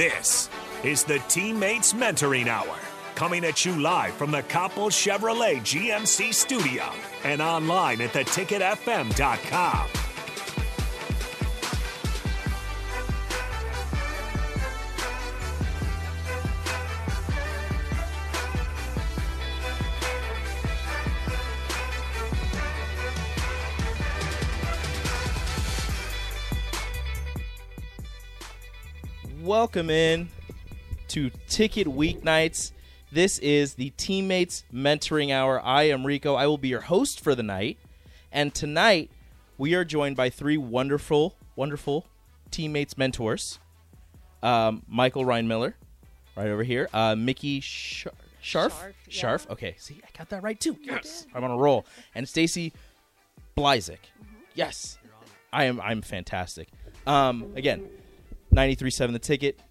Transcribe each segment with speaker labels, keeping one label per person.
Speaker 1: This is the Teammates Mentoring Hour, coming at you live from the Coppel Chevrolet GMC studio and online at theticketfm.com.
Speaker 2: Welcome in to Ticket Weeknights. This is the Teammates Mentoring Hour. I am Rico. I will be your host for the night. And tonight, we are joined by three wonderful, wonderful teammates mentors. Um, Michael Ryan Miller, right over here. Uh, Mickey Sh- Sharf.
Speaker 3: Sharf, yeah.
Speaker 2: Sharf. Okay, see, I got that right too. Yes, I'm on a roll. And Stacy Blyzik. Yes, I am. I'm fantastic. Um, again, 93.7 The Ticket,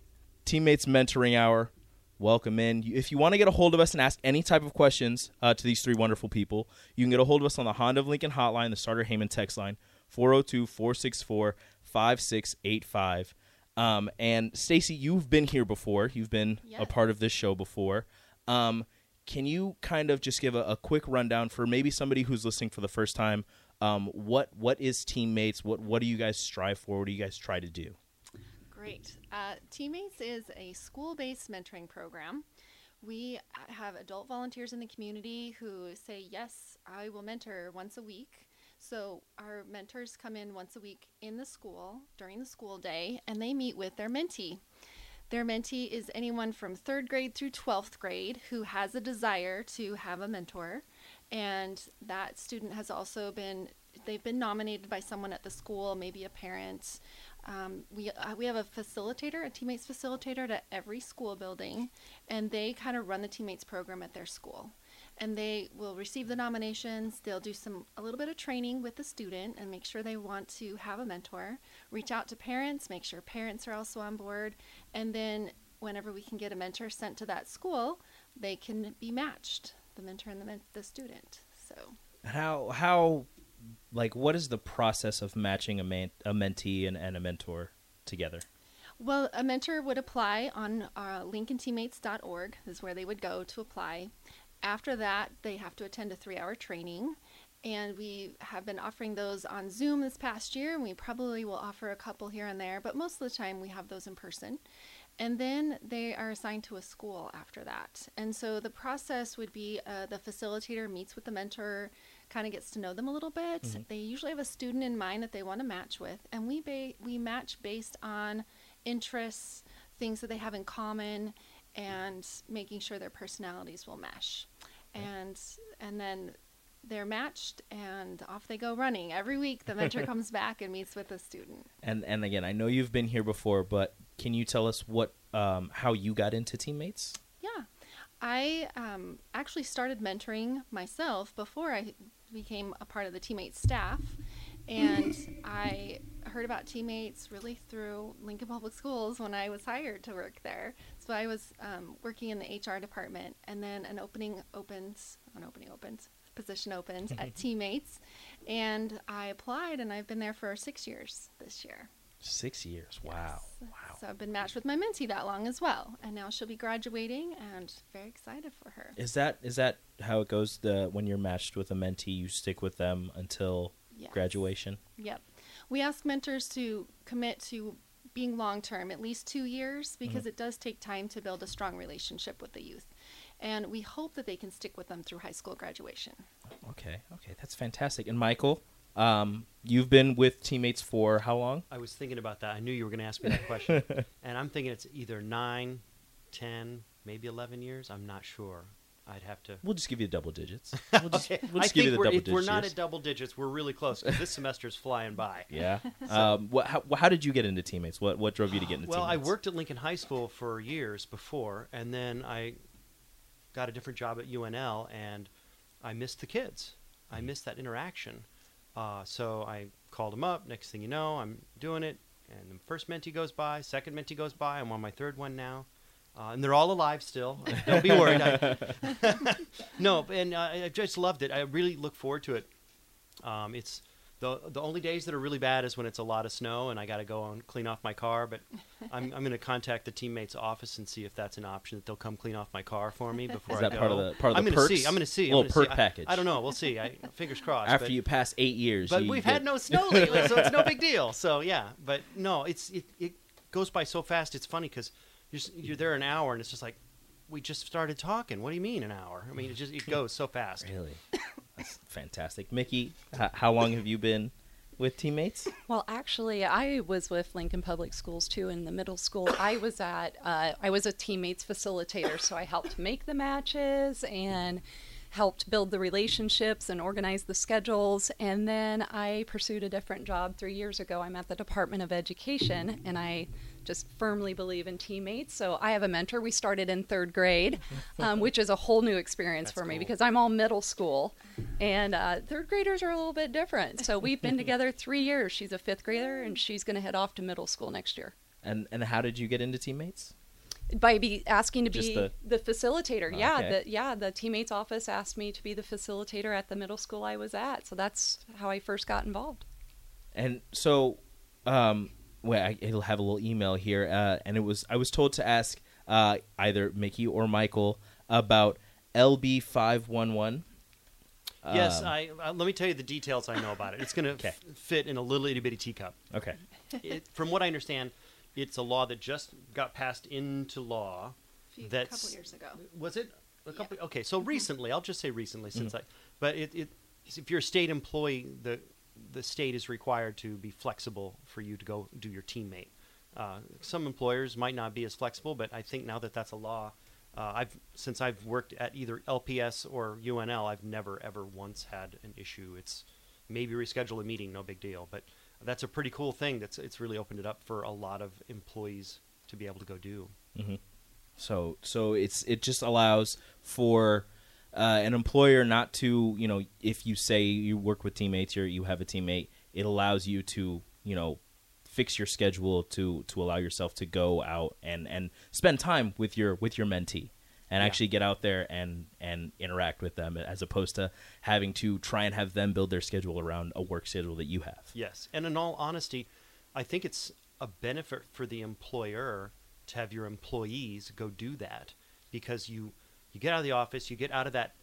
Speaker 2: Teammates Mentoring Hour. Welcome in. If you want to get a hold of us and ask any type of questions uh, to these three wonderful people, you can get a hold of us on the Honda of Lincoln hotline, the Sartor Hamann text line, 402 464 5685. Um, And Stacy, you've been here before. You've been a part of this show before. Um, can you kind of just give a, a quick rundown for maybe somebody who's listening for the first time? Um, what what is teammates? What what do you guys strive for? What do you guys try to do?
Speaker 3: Great. Uh, Teammates is a school based mentoring program. We have adult volunteers in the community who say, Yes, I will mentor once a week. So our mentors come in once a week in the school during the school day and they meet with their mentee. Their mentee is anyone from third grade through 12th grade who has a desire to have a mentor. And that student has also been, they've been nominated by someone at the school, maybe a parent. Um, we, uh, we have a facilitator, a teammates facilitator at every school building, and they kind of run the teammates program at their school. And they will receive the nominations. They'll do some a little bit of training with the student and make sure they want to have a mentor. Reach out to parents, make sure parents are also on board, and then whenever we can get a mentor sent to that school, they can be matched, the mentor and the, men- the student. So
Speaker 2: How how like what is the process of matching a man, a mentee and, and a mentor together?
Speaker 3: Well, a mentor would apply on uh, LincolnTeammates.org is where they would go to apply. After that, they have to attend a three-hour training, and we have been offering those on Zoom this past year, and we probably will offer a couple here and there, but most of the time we have those in person. And then they are assigned to a school after that. And so the process would be uh, the facilitator meets with the mentor, kind of gets to know them a little bit. They usually have a student in mind that they want to match with, and we ba- we match based on interests, things that they have in common, and making sure their personalities will mesh. And and then they're matched, and off they go running. Every week, the mentor comes back and meets with the student.
Speaker 2: And and again, I know you've been here before, but can you tell us what um, how you got into teammates?
Speaker 3: Yeah. I um, actually started mentoring myself before I became a part of the teammates staff. And I heard about teammates really through Lincoln Public Schools when I was hired to work there. So I was um, working in the HR department, and then an opening opens, an opening opens, position opens at Teammates, and I applied, and I've been there for six years this year.
Speaker 2: Six years. Wow.
Speaker 3: Yes.
Speaker 2: Wow.
Speaker 3: So I've been matched with my mentee that long as well, and now she'll be graduating, and very excited for her.
Speaker 2: Is that is that how it goes? The when you're matched with a mentee, you stick with them until
Speaker 3: Yes.
Speaker 2: graduation.
Speaker 3: Yep. We ask mentors to commit to being long term, at least two years, because mm-hmm. it does take time to build a strong relationship with the youth. And we hope that they can stick with them through high school graduation.
Speaker 2: Okay. Okay, that's fantastic. And Michael, um, you've been with teammates for how long?
Speaker 4: I was thinking about that. I knew you were going to ask me that question. and I'm thinking it's either 9, 10, maybe 11 years. I'm not sure. I'd have to.
Speaker 2: We'll just give you double digits. We'll just,
Speaker 4: Okay,
Speaker 2: we'll just give you the
Speaker 4: we're,
Speaker 2: double
Speaker 4: if we're not at double digits, we're really close this semester's flying by.
Speaker 2: Yeah. um, what, how, how did you get into teammates? What what drove you to get into
Speaker 4: Well, I worked at Lincoln High School for years before, and then I got a different job at UNL, and I missed the kids. I missed that interaction. Uh, so I called them up. Next thing you know, I'm doing it, and the first mentee goes by, second mentee goes by. I'm on my third one now, uh, and they're all alive still. Don't be worried. I, no, and uh, I just loved it. I really look forward to it. Um, it's the the only days that are really bad is when it's a lot of snow and I got to go and clean off my car. But I'm I'm going to contact the teammates office and see if that's an option that they'll come clean off my car for me before
Speaker 2: Is
Speaker 4: I
Speaker 2: that
Speaker 4: go.
Speaker 2: part of the part of
Speaker 4: I'm
Speaker 2: the
Speaker 4: gonna
Speaker 2: perks?
Speaker 4: see. I'm going to see.
Speaker 2: A little perk
Speaker 4: see.
Speaker 2: Package.
Speaker 4: I, don't know. We'll see. I, fingers crossed.
Speaker 2: After
Speaker 4: but-
Speaker 2: you pass eight years,
Speaker 4: but we've
Speaker 2: get-
Speaker 4: had no snow lately, so it's no big deal. So yeah, but no, it's it, it goes by so fast. It's funny because you're you're there an hour and it's just like we just started talking. What do you mean an hour? I mean, it just it goes so fast.
Speaker 2: Really, that's fantastic. Mickey, h- how long have you been with teammates?
Speaker 5: Well, actually, I was with Lincoln Public Schools too in the middle school. I was at uh, I was a teammates facilitator, so I helped make the matches and helped build the relationships and organize the schedules. And then I pursued a different job three years ago. I'm at the Department of Education, and I just firmly believe in teammates. So I have a mentor. We started in third grade, um, which is a whole new experience
Speaker 4: That's
Speaker 5: for me
Speaker 4: cool.
Speaker 5: because I'm all middle school, and uh, third graders are a little bit different. So we've been together three years. She's a fifth grader, and she's going to head off to middle school next year.
Speaker 2: And and how did you get into teammates?
Speaker 5: By be asking to
Speaker 2: Just
Speaker 5: be
Speaker 2: the-
Speaker 5: the, facilitator, yeah,
Speaker 2: Okay.
Speaker 5: the yeah the teammates office asked me to be the facilitator at the middle school I was at, so that's how I first got involved.
Speaker 2: And so, um, well, I, it'll have a little email here, uh, and it was I was told to ask uh, either Mickey or Michael about LB five one one.
Speaker 4: Yes,
Speaker 2: Um,
Speaker 4: I uh, let me tell you the details I know about it. It's going to
Speaker 2: Okay.
Speaker 4: fit in a little itty bitty teacup.
Speaker 2: Okay.
Speaker 4: It, from what I understand, it's a law that just got passed into law.
Speaker 3: A few-
Speaker 4: That's-
Speaker 3: couple years ago.
Speaker 4: Was it a couple? Okay, so
Speaker 3: Mm-hmm.
Speaker 4: recently, I'll just say recently, since I. But it, it, if you're a state employee, the the state is required to be flexible for you to go do your teammate. Uh, some employers might not be as flexible, but I think now that that's a law, uh, I've since I've worked at either LPS or UNL, I've never ever once had an issue. It's maybe reschedule a meeting, no big deal, but that's a pretty cool thing. That's it's really opened it up for a lot of employees to be able to go do.
Speaker 2: So so it's it just allows for uh, an employer not to you know if you say you work with teammates or you have a teammate, it allows you to you know fix your schedule to to allow yourself to go out and and spend time with your with your mentee and
Speaker 4: Yeah.
Speaker 2: actually get out there and and interact with them as opposed to having to try and have them build their schedule around a work schedule that you have.
Speaker 4: Yes, and in all honesty, I think it's a benefit for the employer to have your employees go do that because you you get out of the office, you get out of that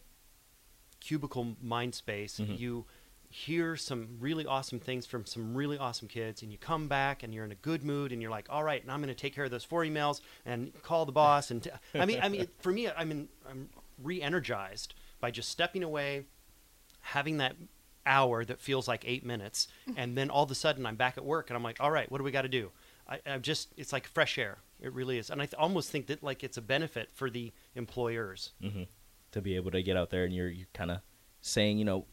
Speaker 4: cubicle mind space,
Speaker 2: Mhm.
Speaker 4: you hear some really awesome things from some really awesome kids and you come back and you're in a good mood and you're like all right now i'm going to take care of those four emails and call the boss and t- i mean i mean for me i mean i'm re-energized by just stepping away having that hour that feels like eight minutes, and then all of a sudden I'm back at work, and I'm like, all right, what do we got to do? I, I'm just, it's like fresh air. It really is, and I th- almost think that like it's a benefit for the employers.
Speaker 2: hmm to be able to get out there and you're you're kind of saying you know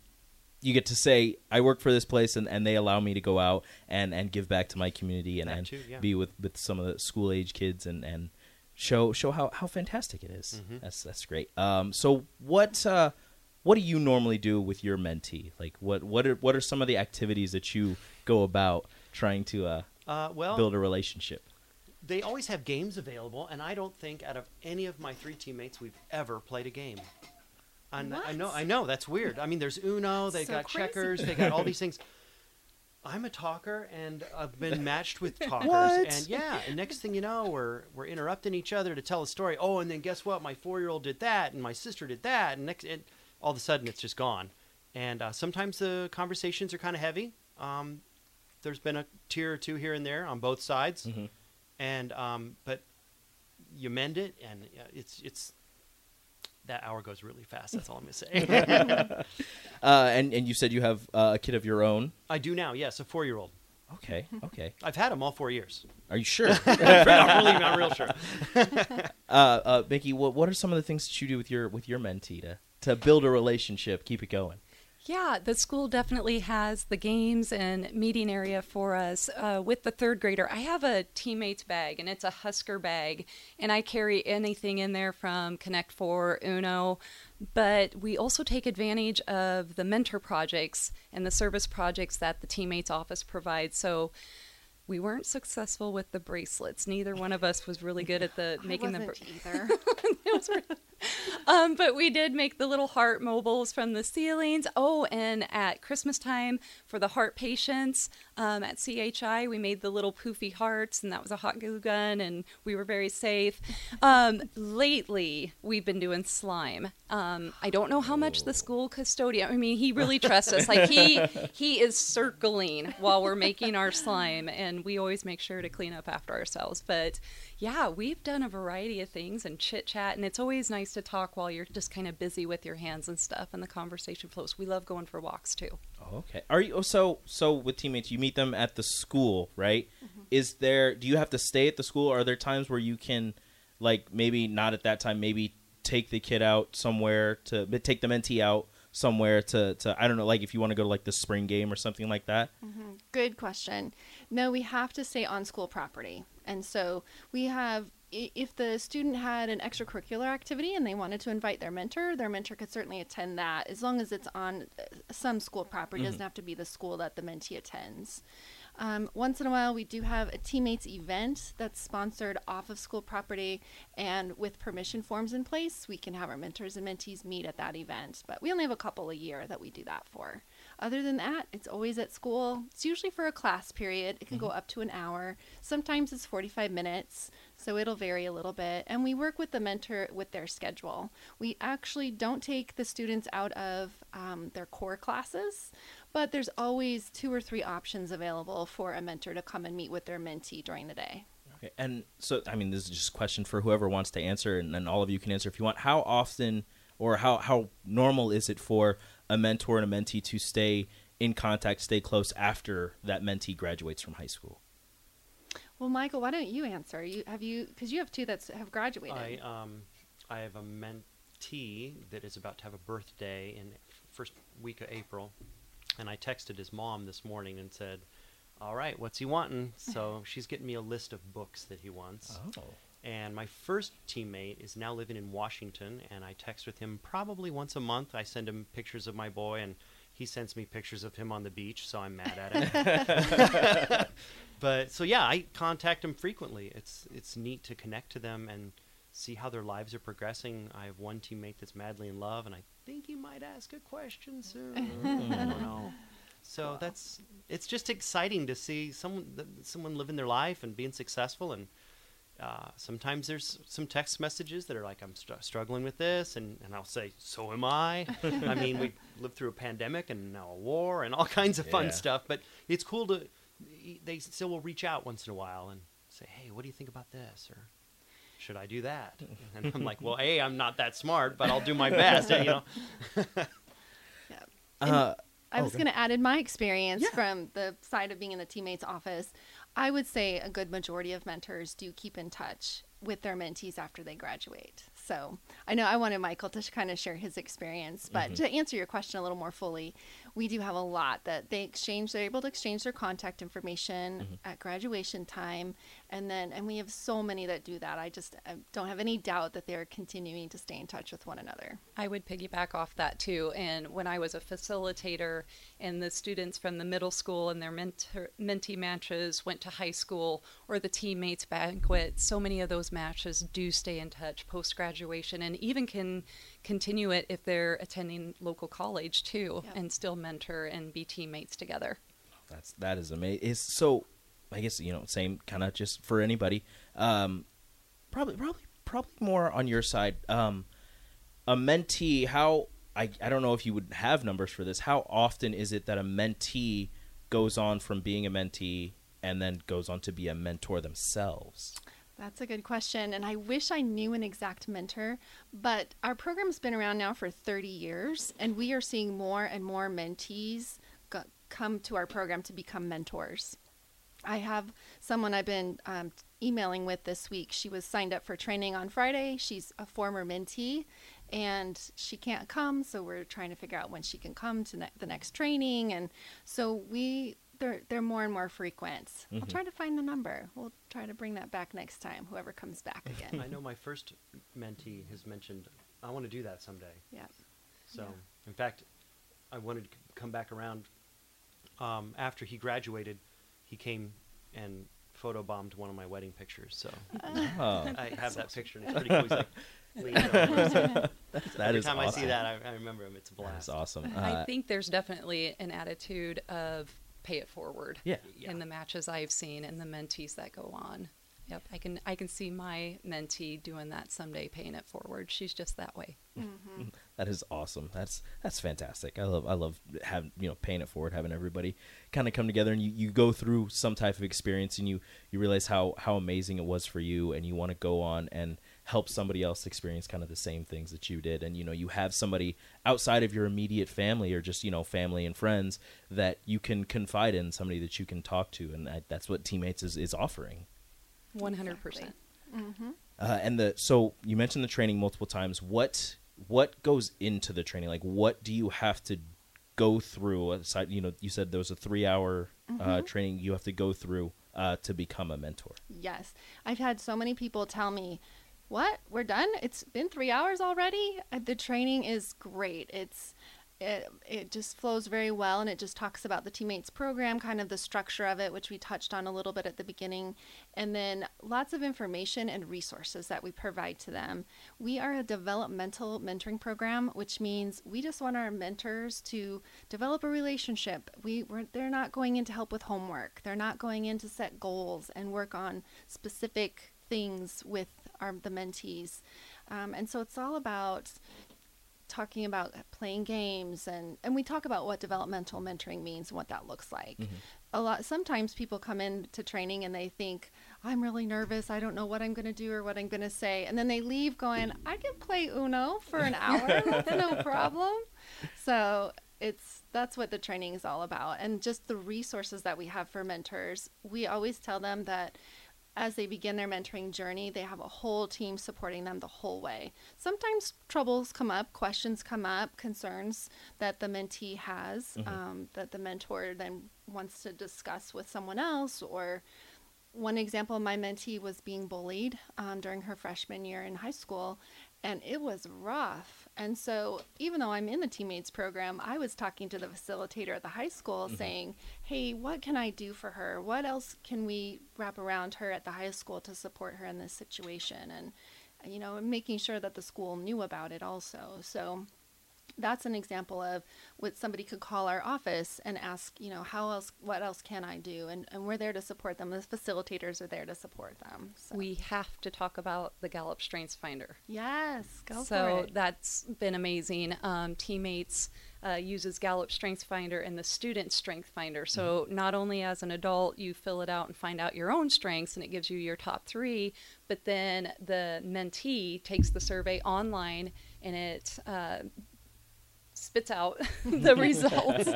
Speaker 2: you get to say I work for this place and, and they allow me to go out and, and give back to my community and, and
Speaker 4: too, yeah.
Speaker 2: be with, with some of the school age kids and, and show show how, how fantastic it is.
Speaker 4: Mhm.
Speaker 2: That's that's great. Um, so what uh, what do you normally do with your mentee? Like what what are what are some of the activities that you go about trying to uh,
Speaker 4: Uh, well,
Speaker 2: build a relationship?
Speaker 4: they always have games available, and I don't think out of any of my three teammates we've ever played a game. And I know, I know that's weird. I mean, there's Uno, they
Speaker 3: So
Speaker 4: got
Speaker 3: crazy.
Speaker 4: checkers, they got all these things. I'm a talker, and I've been matched with talkers,
Speaker 2: What?
Speaker 4: and yeah. And next thing you know, we're we're interrupting each other to tell a story. Oh, and then guess what? My four year old did that, and my sister did that, and next, and all of a sudden, it's just gone. And uh, sometimes the conversations are kind of heavy. Um, there's been a tear or two here and there on both sides
Speaker 2: Mhm.
Speaker 4: and um, but you mend it, and it's it's that hour goes really fast. That's all I'm gonna say.
Speaker 2: Uh, and and you said you have uh, a kid of your own.
Speaker 4: I do now. Yes, a four year old.
Speaker 2: Okay, okay.
Speaker 4: I've had him all four years.
Speaker 2: Are you sure?
Speaker 4: I'm really not real sure.
Speaker 2: uh, uh, Mickey, what what are some of the things that you do with your with your mentee to to build a relationship, keep it going?
Speaker 5: Yeah, the school definitely has the games and meeting area for us. Uh, with the third grader, I have a teammates bag, and it's a Husker bag, and I carry anything in there from Connect Four, Uno, but we also take advantage of the mentor projects and the service projects that the teammates office provides. So we weren't successful with the bracelets. Neither one of us was really good at the making
Speaker 3: I
Speaker 5: the.
Speaker 3: wasn't either.
Speaker 5: Was really- um, but we did make the little heart mobiles from the ceilings. Oh, and at Christmas time for the heart patients um, at CHI, we made the little poofy hearts, and that was a hot glue gun, and we were very safe. Um, lately, we've been doing slime. Um, I don't know how much the school custodian. I mean, he really trusts us. Like he he is circling while we're making our slime, and we always make sure to clean up after ourselves. But yeah, we've done a variety of things and chit chat, and it's always nice to talk while you're just kind of busy with your hands and stuff, and the conversation flows. We love going for walks too.
Speaker 2: Oh, okay. Are you oh, so so with teammates? You meet them at the school, right? Mm-hmm. Is there? Do you have to stay at the school? Are there times where you can, like, maybe not at that time, maybe take the kid out somewhere to take the mentee out somewhere to to I don't know, like if you want to go to like the spring game or something like that. Mm-hmm.
Speaker 3: Good question. No, we have to stay on school property. And so we have, if the student had an extracurricular activity and they wanted to invite their mentor, their mentor could certainly attend that as long as it's on uh, some school property. It doesn't have to be the school that the mentee attends. Um, once in a while, we do have a teammates event that's sponsored off of school property, and with permission forms in place, we can have our mentors and mentees meet at that event. But we only have a couple a year that we do that for. Other than that, it's always at school. It's usually for a class period. It can go up to an hour. Sometimes it's 45 minutes, so it'll vary a little bit. And we work with the mentor with their schedule. We actually don't take the students out of um, their core classes, but there's always two or three options available for a mentor to come and meet with their mentee during the day.
Speaker 2: Okay. And so I mean, this is just a question for whoever wants to answer, and then all of you can answer if you want. How often or how how normal is it for a mentor and a mentee to stay in contact, stay close after that mentee graduates from high school?
Speaker 3: Well, Michael, why don't you answer? You have you because you have two that have graduated.
Speaker 4: I um, I have a mentee that is about to have a birthday in f- first week of April, and I texted his mom this morning and said, "All right, what's he wanting?" So she's getting me a list of books that he wants.
Speaker 2: Oh.
Speaker 4: And my first teammate is now living in Washington, and I text with him probably once a month. I send him pictures of my boy, and he sends me pictures of him on the beach, so I'm mad at him. but so yeah, I contact him frequently. It's it's neat to connect to them and see how their lives are progressing. I have one teammate that's madly in love, and I think he might ask a question soon. I don't hmm. know. So that's it's just exciting to see someone th- someone living their life and being successful and uh, sometimes there's some text messages that are like, I'm str- struggling with this, and, and I'll say, so am I. I mean, we lived through a pandemic and now a war and all kinds of fun
Speaker 2: Yeah.
Speaker 4: stuff, but it's cool to, they still will reach out once in a while and say, hey, what do you think about this? Or should I do that? And I'm like, well, A, I'm not that smart, but I'll do my best, you know?
Speaker 3: Yeah.
Speaker 2: Uh,
Speaker 3: I
Speaker 2: Oh,
Speaker 3: was going to add in my experience from the side of being in the teammates office. I would say a good majority of mentors do keep in touch with their mentees after they graduate. So I know I wanted Michael to kind of share his experience, but
Speaker 2: Mm-hmm.
Speaker 3: to answer your question a little more fully, we do have a lot that they exchange. They're able to exchange their contact information
Speaker 2: Mm-hmm.
Speaker 3: at graduation time, and then and we have so many that do that. I just I don't have any doubt that they're continuing to stay in touch with one another.
Speaker 5: I would piggyback off that too. And when I was a facilitator, and the students from the middle school and their mentor, mentee matches went to high school or the teammates banquet, so many of those matches do stay in touch post graduation, and even can continue it if they're attending local college too,
Speaker 3: Yep.
Speaker 5: and still mentor and be teammates together.
Speaker 2: That's that is amazing. Is so. I guess you know, same kind of just for anybody. Um, probably, probably, probably more on your side. Um, a mentee. How I I don't know if you would have numbers for this. How often is it that a mentee goes on from being a mentee and then goes on to be a mentor themselves?
Speaker 3: That's a good question. And I wish I knew an exact mentor, but our program's been around now for 30 years, and we are seeing more and more mentees go- come to our program to become mentors. I have someone I've been um, emailing with this week. She was signed up for training on Friday. She's a former mentee and she can't come, so we're trying to figure out when she can come to ne- the next training. And so we they're they're more and more frequent. I'll try to find the number. We'll try to bring that back next time. Whoever comes back again.
Speaker 4: I know my first mentee has mentioned, I want to do that someday.
Speaker 3: yeah.
Speaker 4: So,
Speaker 3: Yeah.
Speaker 4: in fact, I wanted to c- come back around um, after he graduated. He came and photobombed one of my wedding pictures. So
Speaker 2: Oh,
Speaker 4: I have that picture. And it's pretty cool. He's like, leaning
Speaker 2: that
Speaker 4: Every
Speaker 2: is
Speaker 4: time I see that, I, I remember him. It's a blast.
Speaker 2: is awesome.
Speaker 5: I
Speaker 2: Uh,
Speaker 5: think there's definitely an attitude of pay it forward
Speaker 2: yeah.
Speaker 4: Yeah.
Speaker 5: in the matches I've seen and the mentees that go on. Yep, I can I can see my mentee doing that someday, paying it forward. She's just that way. Mm-hmm.
Speaker 2: That is awesome. That's that's fantastic. I love I love having you know paying it forward, having everybody kind of come together and you, you go through some type of experience and you you realize how how amazing it was for you and you want to go on and help somebody else experience kind of the same things that you did and you know you have somebody outside of your immediate family or just you know family and friends that you can confide in somebody that you can talk to and that, that's what teammates is, is offering
Speaker 5: One hundred percent.
Speaker 2: uh, and the so you mentioned the training multiple times. What what goes into the training? Like, what do you have to go through? Aside, you know, you said there was a three hour uh, training you have to go through uh, to become a mentor.
Speaker 3: Yes. I've had so many people tell me, "What? We're done? It's been 3 hours already?" Uh, The training is great. It's it, it just flows very well and it just talks about the teammates program kind of the structure of it which we touched on a little bit at the beginning and then lots of information and resources that we provide to them we are a developmental mentoring program which means we just want our mentors to develop a relationship we we're, they're not going in to help with homework they're not going in to set goals and work on specific things with our the mentees. Um, and so it's all about talking about playing games and and we talk about what developmental mentoring means and what that looks like. A lot sometimes people come into training and they think i'm really nervous. I don't know what i'm going to do or what i'm going to say. And then they leave going i can play uno for an hour no problem. So it's that's what the training is all about. And just the resources that we have for mentors we always tell them that as they begin their mentoring journey, they have a whole team supporting them the whole way. Sometimes troubles come up, questions come up, concerns that the mentee has um, that the mentor then wants to discuss with someone else. Or one example, my mentee was being bullied um, during her freshman year in high school, and it was rough. And so, even though I'm in the teammates program, I was talking to the facilitator at the high school mm-hmm. saying, Hey, what can I do for her? What else can we wrap around her at the high school to support her in this situation? And, you know, making sure that the school knew about it also. So, that's an example of what somebody could call our office and ask, you know, how else, what else can I do? And, and we're there to support them. The facilitators are there to support them. So.
Speaker 5: We have to talk about the Gallup Strengths Finder.
Speaker 3: yes, go
Speaker 5: so
Speaker 3: for it.
Speaker 5: that's been amazing. Um, teammates uh, uses Gallup Strengths Finder and the Student Strength Finder. So not only as an adult you fill it out and find out your own strengths, and it gives you your top three, but then the mentee takes the survey online and it. Uh, spits out the results.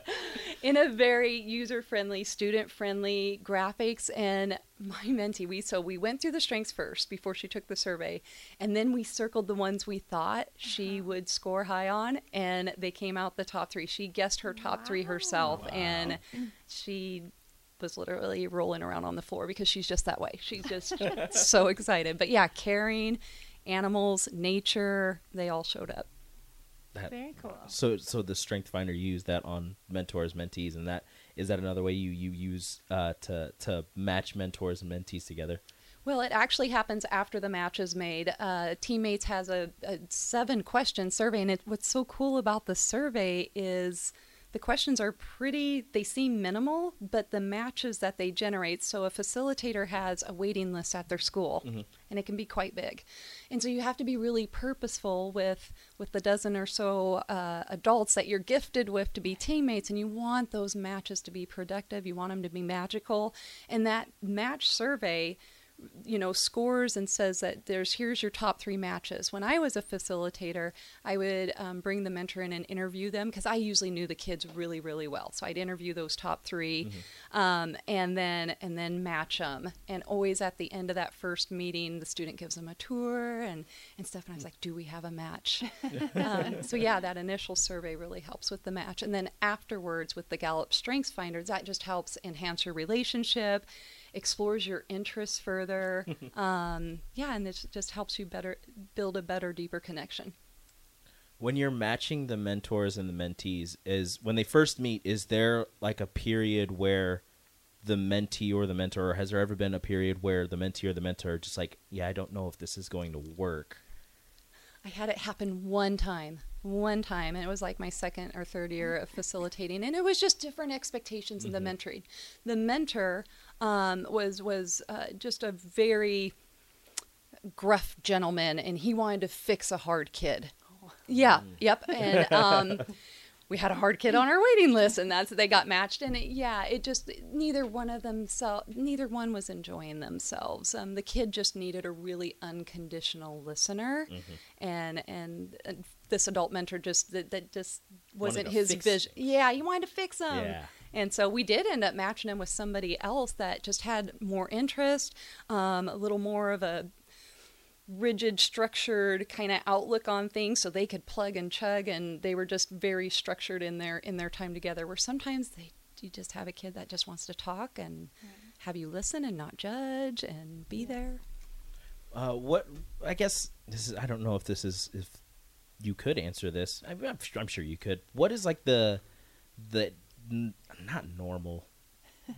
Speaker 5: In a very user-friendly student-friendly graphics and my mentee we so we went through the strengths first before she took the survey and then we circled the ones we thought she uh-huh. would score high on and they came out the top three. She guessed her top three herself and she was literally rolling around on the floor because she's just that way. She's just so excited. But yeah caring animals nature they all showed up
Speaker 2: That,
Speaker 3: Very cool.
Speaker 2: so so the Strength Finder you use that on mentors, mentees, and that is that another way you you use uh, to to match mentors and mentees together.
Speaker 5: Well, it actually happens after the match is made. Uh, Teammates has a, a seven question survey, and it, what's so cool about the survey is the questions are pretty, they seem minimal, but the matches that they generate. So, a facilitator has a waiting list at their school, and it can be quite big. And so, you have to be really purposeful with, with the dozen or so uh, adults that you're gifted with to be teammates, and you want those matches to be productive, you want them to be magical. And that match survey you know scores and says that there's here's your top three matches. When i was a facilitator i would um, bring the mentor in and interview them because i usually knew the kids really really well. So i'd interview those top 3 um, and then and then match them and always at the end of that first meeting the student gives them a tour and and stuff and i was like do we have a match? Um, so yeah that initial survey really helps with the match. And then afterwards with the gallup strengths finders that just helps enhance your relationship explores your interests further. um, yeah, and it just helps you better build a better, deeper connection.
Speaker 2: When you're matching the mentors and the mentees, is when they first meet, is there like a period where the mentee or the mentor? Or has there ever been a period where the mentee or the mentor just like, yeah, I don't know if this is going to work?
Speaker 5: I had it happen one time, one time, and it was like my second or third year of facilitating, and it was just different expectations mm-hmm. in the mentoring. The mentor um, was was uh, just a very gruff gentleman, and he wanted to fix a hard kid. Oh. Yeah, mm. yep, and um, we had a hard kid on our waiting list, and that's they got matched. And it, yeah, it just neither one of them so neither one was enjoying themselves. Um, the kid just needed a really unconditional listener, mm-hmm. and, and, and this adult mentor just that, that just wasn't his vision. Yeah, he wanted to fix them. Yeah. And so we did end up matching him with somebody else that just had more interest, um, a little more of a rigid, structured kind of outlook on things, so they could plug and chug, and they were just very structured in their in their time together. Where sometimes they you just have a kid that just wants to talk and have you listen and not judge and be there.
Speaker 2: Uh, what I guess this is I don't know if this is if you could answer this. I, I'm, I'm sure you could. What is like the the n- not normal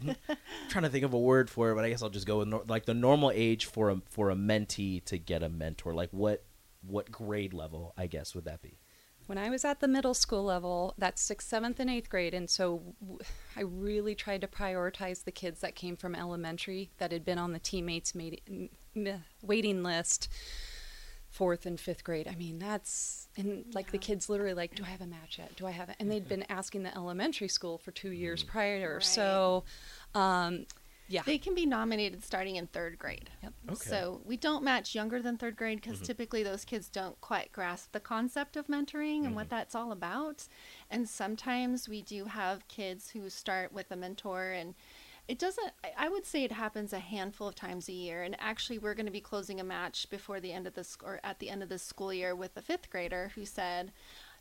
Speaker 2: I'm trying to think of a word for it, but I guess I'll just go with no, like the normal age for a for a mentee to get a mentor. Like what what grade level, I guess, would that be?
Speaker 5: When I was at the middle school level, that's sixth, seventh, and eighth grade, and so I really tried to prioritize the kids that came from elementary that had been on the teammates waiting list fourth and fifth grade. I mean, that's and like yeah. the kids literally like, do I have a match yet? Do I have it? And they'd been asking the elementary school for two years mm-hmm. prior. Right. So, um, yeah,
Speaker 3: they can be nominated starting in third grade. Yep. Okay. So we don't match younger than third grade because mm-hmm. typically those kids don't quite grasp the concept of mentoring mm-hmm. and what mm-hmm. that's all about. And sometimes we do have kids who start with a mentor and it doesn't, I would say it happens a handful of times a year. And actually, we're going to be closing a match before the end of this, or at the end of this school year with a fifth grader who said,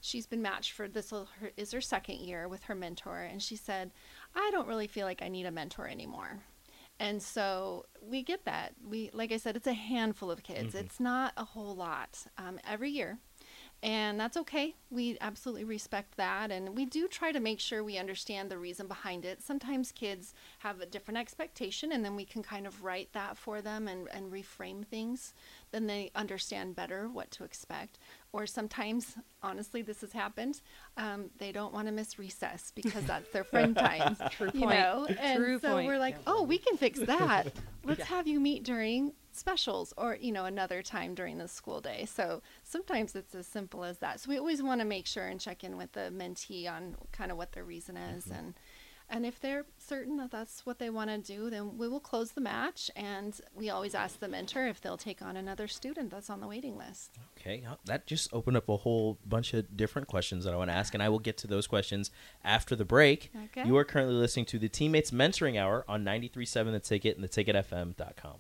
Speaker 3: she's been matched for this is her second year with her mentor and she said i don't really feel like i need a mentor anymore and so we get that we like i said it's a handful of kids mm-hmm. it's not a whole lot um, every year and that's okay. We absolutely respect that. And we do try to make sure we understand the reason behind it. Sometimes kids have a different expectation, and then we can kind of write that for them and, and reframe things. Then they understand better what to expect. Or sometimes, honestly, this has happened. Um, they don't want to miss recess because that's their friend time.
Speaker 5: True
Speaker 3: you
Speaker 5: point.
Speaker 3: know? And
Speaker 5: True
Speaker 3: so
Speaker 5: point.
Speaker 3: we're like, oh, we can fix that. Let's yeah. have you meet during specials or you know another time during the school day so sometimes it's as simple as that so we always want to make sure and check in with the mentee on kind of what their reason is mm-hmm. and and if they're certain that that's what they want to do then we will close the match and we always ask the mentor if they'll take on another student that's on the waiting list.
Speaker 2: Okay uh, that just opened up a whole bunch of different questions that i want to ask and i will get to those questions after the break. Okay. you are currently listening to the teammates mentoring hour on 93.7 the ticket and the ticketfm.com